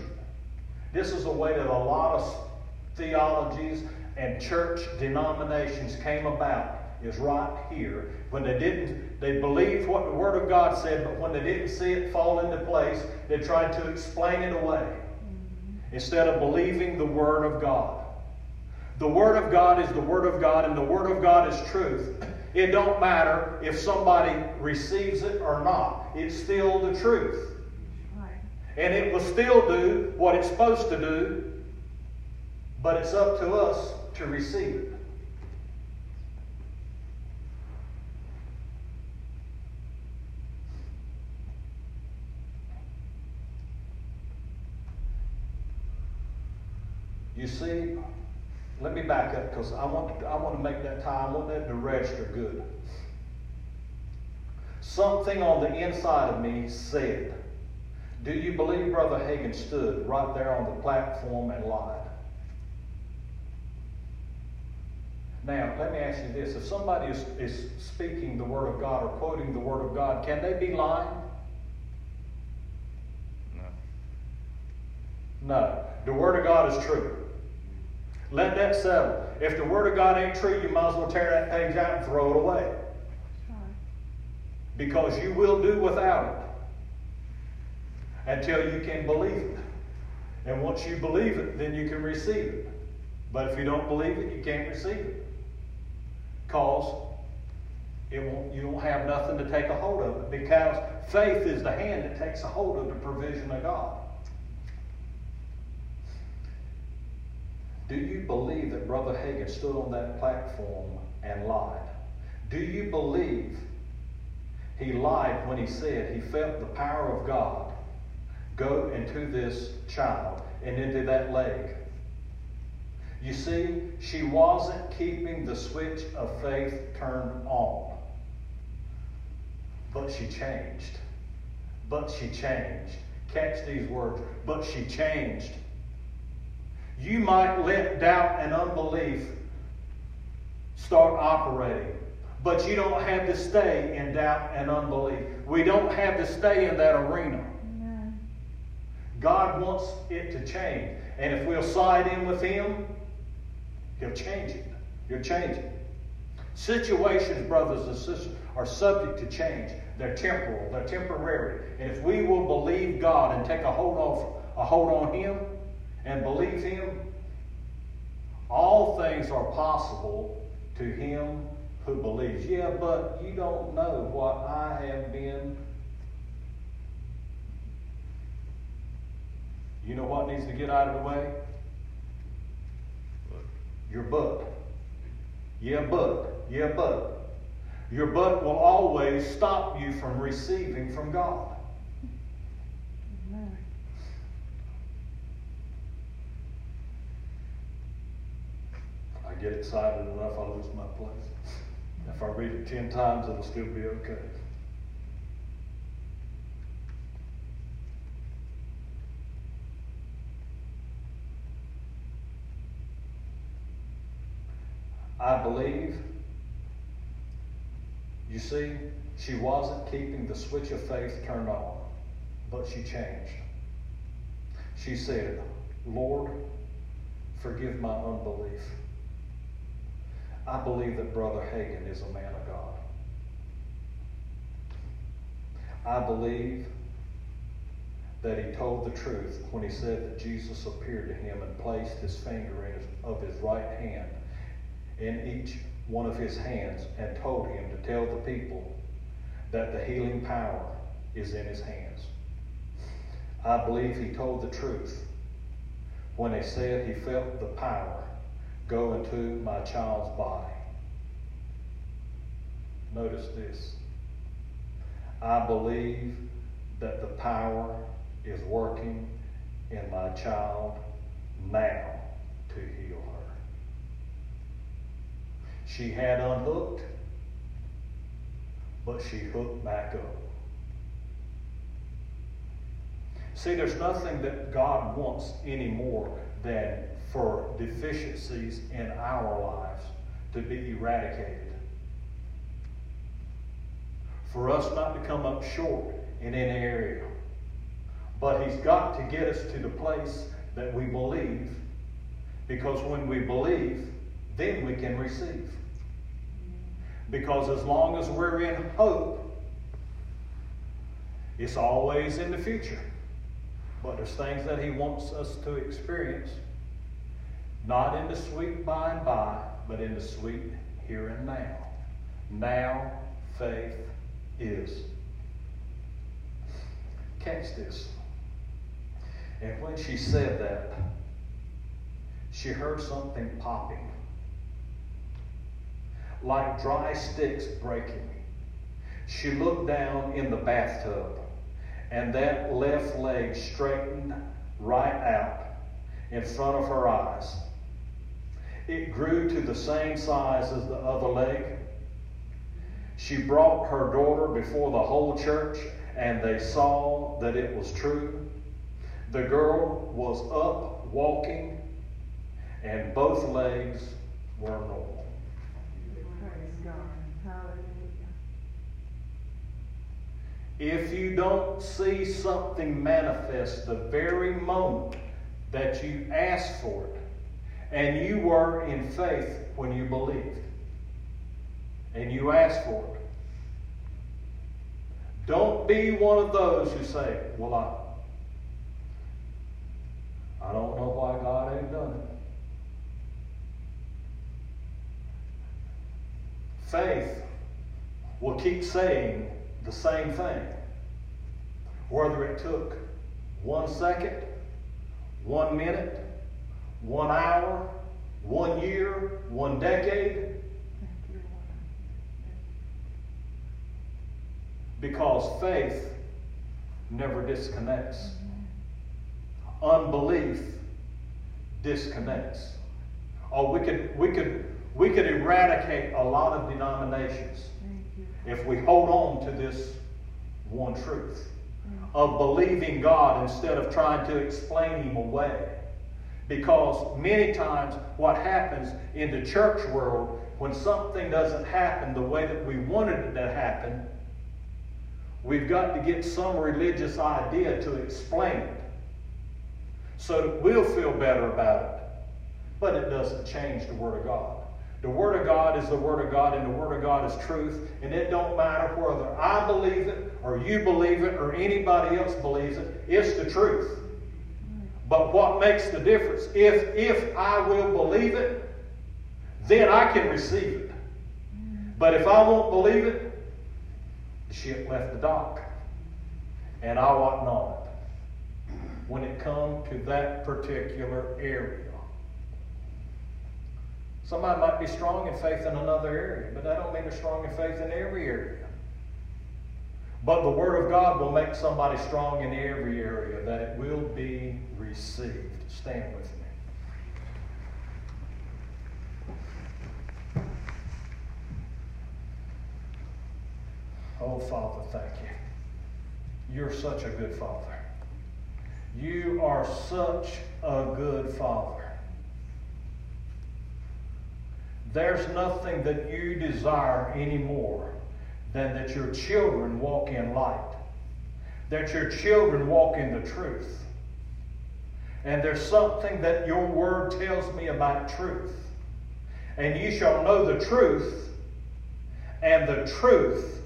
this is the way that a lot of theologies and church denominations came about is right here. When they didn't, they believed what the Word of God said, but when they didn't see it fall into place, they tried to explain it away instead of believing the Word of God. The Word of God is the Word of God, and the Word of God is truth. It don't matter if somebody receives it or not. It's still the truth. And it will still do what it's supposed to do, but it's up to us to receive it. You see, let me back up because I want to, I want to make that time, I want that to register good. Something on the inside of me said, Do you believe Brother Hagin stood right there on the platform and lied? Now, let me ask you this. If somebody is, is speaking the Word of God or quoting the Word of God, can they be lying? No. No. The Word of God is true. Let that settle. If the Word of God ain't true, you might as well tear that page out and throw it away. Because you will do without it until you can believe it. And once you believe it, then you can receive it. But if you don't believe it, you can't receive it. Because it won't, you don't have nothing to take a hold of it. Because faith is the hand that takes a hold of the provision of God. Do you believe that Brother Hagin stood on that platform and lied? Do you believe he lied when he said he felt the power of God go into this child and into that leg? You see, she wasn't keeping the switch of faith turned on. But she changed. But she changed. Catch these words. But she changed. You might let doubt and unbelief start operating, but you don't have to stay in doubt and unbelief. We don't have to stay in that arena. God wants it to change. And if we'll side in with Him, He'll change it. He'll change it. Situations, brothers and sisters, are subject to change. They're temporal, they're temporary. And if we will believe God and take a hold of a hold on Him and believe Him, all things are possible to him who believes. Yeah, but you don't know what I have been. You know what needs to get out of the way? Look. Your butt. Yeah, but. Yeah, but. Your butt will always stop you from receiving from God. I get excited enough, I lose my place. If I read it ten times, it'll still be okay. I believe, you see, she wasn't keeping the switch of faith turned on, but she changed. She said, Lord, forgive my unbelief. I believe that Brother Hagin is a man of God. I believe that he told the truth when he said that Jesus appeared to him and placed his finger in his, of his right hand in each one of his hands and told him to tell the people that the healing power is in his hands. I believe he told the truth when he said he felt the power go into my child's body. Notice this. I believe that the power is working in my child now to heal her. She had unhooked, but she hooked back up. See, there's nothing that God wants any more than for deficiencies in our lives to be eradicated. For us not to come up short in any area. But He's got to get us to the place that we believe, because when we believe, then we can receive. Because as long as we're in hope, it's always in the future. But there's things that He wants us to experience, not in the sweet by and by, but in the sweet here and now. Now, faith is. Catch this. And when she said that, she heard something popping, like dry sticks breaking. She looked down in the bathtub, and that left leg straightened right out in front of her eyes. It grew to the same size as the other leg. She brought her daughter before the whole church, and they saw that it was true. The girl was up walking, and both legs were normal. Praise God. Hallelujah. If you don't see something manifest the very moment that you ask for it, and you were in faith when you believed, and you asked for it, don't be one of those who say, Well, I, I don't know why God ain't done it. Faith will keep saying the same thing. Whether it took one second, one minute, one hour, one year, one decade, because faith never disconnects. Unbelief disconnects. Oh, we could we could we could eradicate a lot of denominations if we hold on to this one truth of believing God instead of trying to explain Him away. Because many times what happens in the church world, when something doesn't happen the way that we wanted it to happen, we've got to get some religious idea to explain it so that we'll feel better about it. But it doesn't change the Word of God. The Word of God is the Word of God, and the Word of God is truth. And it don't matter whether I believe it, or you believe it, or anybody else believes it. It's the truth. But what makes the difference? If if I will believe it, then I can receive it. But if I won't believe it, the ship left the dock, and I wasn't on it. When it come to that particular area. Somebody might be strong in faith in another area, but that don't mean they're strong in faith in every area. But the Word of God will make somebody strong in every area, that it will be received. Stand with me. Oh, Father, thank you. You're such a good Father. You are such a good Father. There's nothing that you desire any more than that your children walk in light, that your children walk in the truth. And there's something that your word tells me about truth. And you shall know the truth, and the truth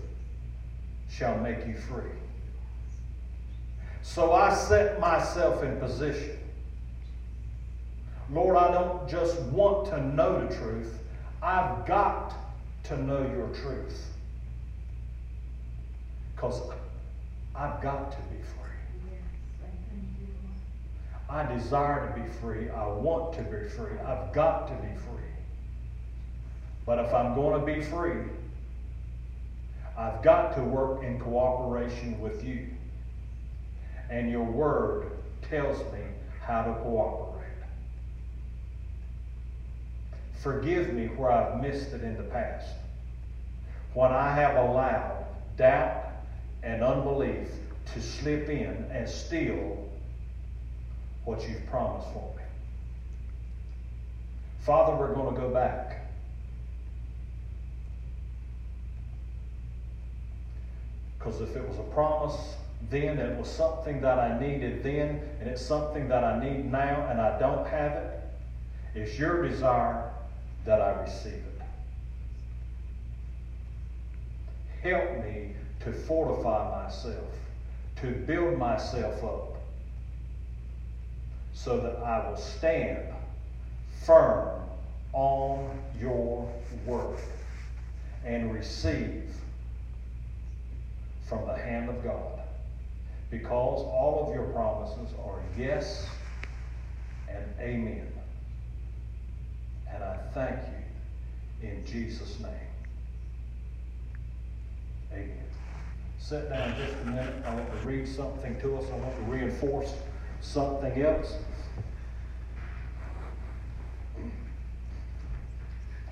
shall make you free. So I set myself in position. Lord, I don't just want to know the truth, I've got to know your truth. Because I've got to be free. Yes, thank you, Lord. I desire to be free. I want to be free. I've got to be free. But if I'm going to be free, I've got to work in cooperation with you. and your word tells me how to cooperate. Forgive me where I've missed it in the past. When I have allowed doubt and unbelief to slip in and steal what you've promised for me. Father, we're going to go back. Because if it was a promise then, it was something that I needed then, and it's something that I need now, and I don't have it, it's your desire that I receive it. Help me to fortify myself, to build myself up, so that I will stand firm on your word and receive from the hand of God. Because all of your promises are yes and amen. And I thank you in Jesus' name. Amen. Sit down just a minute. I want to read something to us. I want to reinforce something else.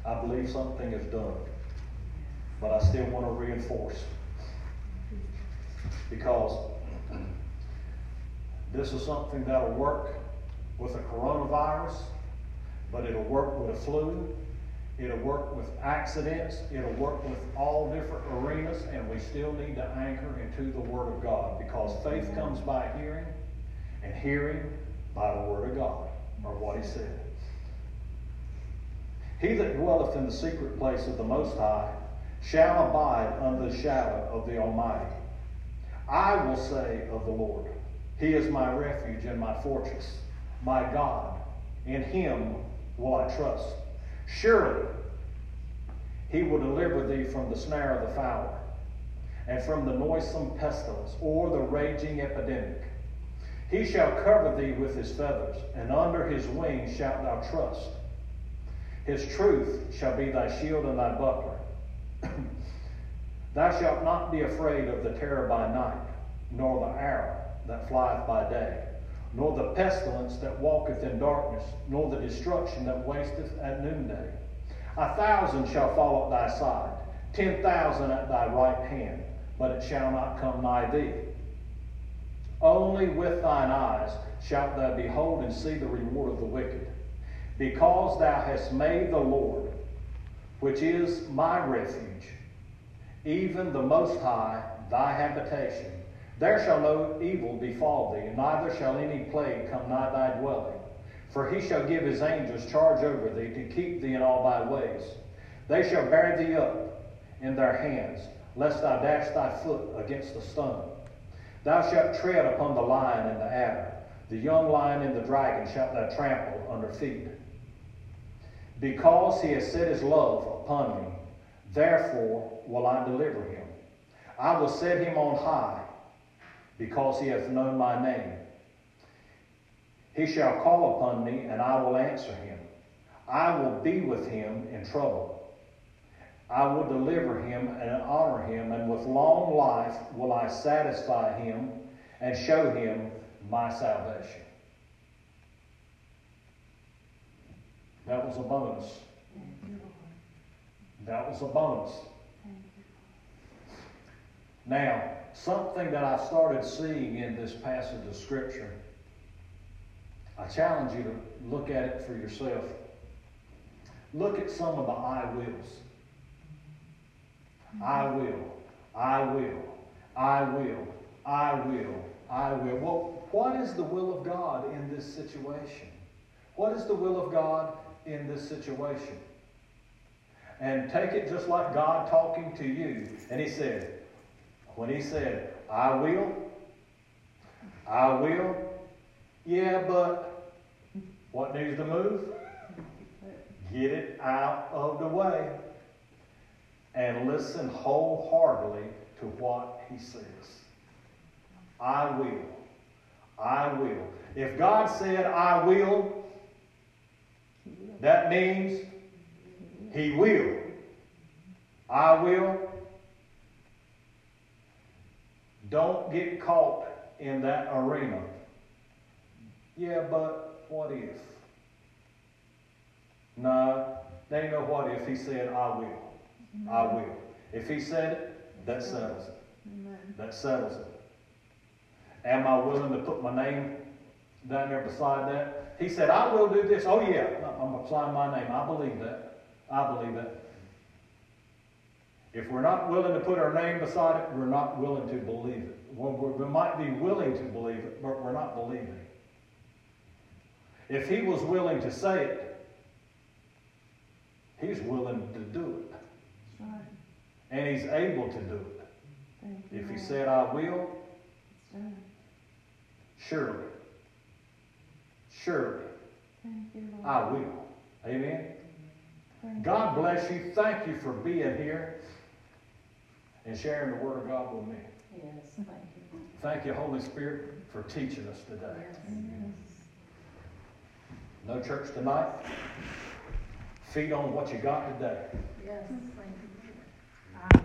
I believe something is done, but I still want to reinforce because this is something that'll work with the coronavirus, but it'll work with a flu, it'll work with accidents, it'll work with all different arenas, and we still need to anchor into the Word of God because faith comes by hearing, and hearing by the Word of God, or what He said. He that dwelleth in the secret place of the Most High shall abide under the shadow of the Almighty. I will say of the Lord, He is my refuge and my fortress, my God. In Him will I trust. Surely He will deliver thee from the snare of the fowler, and from the noisome pestilence, or the raging epidemic. He shall cover thee with His feathers, and under His wings shalt thou trust. His truth shall be thy shield and thy buckler. Thou shalt not be afraid of the terror by night, nor the arrow that flieth by day, nor the pestilence that walketh in darkness, nor the destruction that wasteth at noonday. A thousand shall fall at thy side, ten thousand at thy right hand, but it shall not come nigh thee. Only with thine eyes shalt thou behold and see the reward of the wicked. Because thou hast made the Lord, which is my refuge, even the Most High, thy habitation. There shall no evil befall thee, neither shall any plague come nigh thy dwelling. For he shall give his angels charge over thee to keep thee in all thy ways. They shall bear thee up in their hands, lest thou dash thy foot against a stone. Thou shalt tread upon the lion and the adder, the young lion and the dragon shalt thou trample under feet. Because he has set his love upon me, therefore will I deliver him. I will set him on high, because he hath known my name. He shall call upon me, and I will answer him. I will be with him in trouble. I will deliver him and honor him, and with long life will I satisfy him and show him my salvation. That was a bonus. That was a bonus. Now, something that I started seeing in this passage of Scripture, I challenge you to look at it for yourself. Look at some of the I wills. I will, I will, I will, I will, I will. Well, what is the will of God in this situation? What is the will of God in this situation? And take it just like God talking to you. And He said, when He said, I will, I will, yeah, but what needs to move? Get it out of the way and listen wholeheartedly to what he says. I will. I will. If God said, I will, that means he will. I will. Don't get caught in that arena. Yeah, but what if? No, they know what if. He said, I will. I will. If he said it, that settles it. Amen. That settles it. Am I willing to put my name down there beside that? He said, I will do this. Oh, yeah, I'm going to sign my name. I believe that. I believe that. If we're not willing to put our name beside it, we're not willing to believe it. We might be willing to believe it, but we're not believing. It. If he was willing to say it, he's willing to do it. That's right. And he's able to do it. Thank you, If he said, I will, surely, surely, Thank you, Lord. I will. Amen. Thank God bless you. Thank you for being here and sharing the Word of God with me. Yes, thank you. Thank you, Holy Spirit, for teaching us today. you. No church tonight. Feed on what you got today. Yes, thank you um,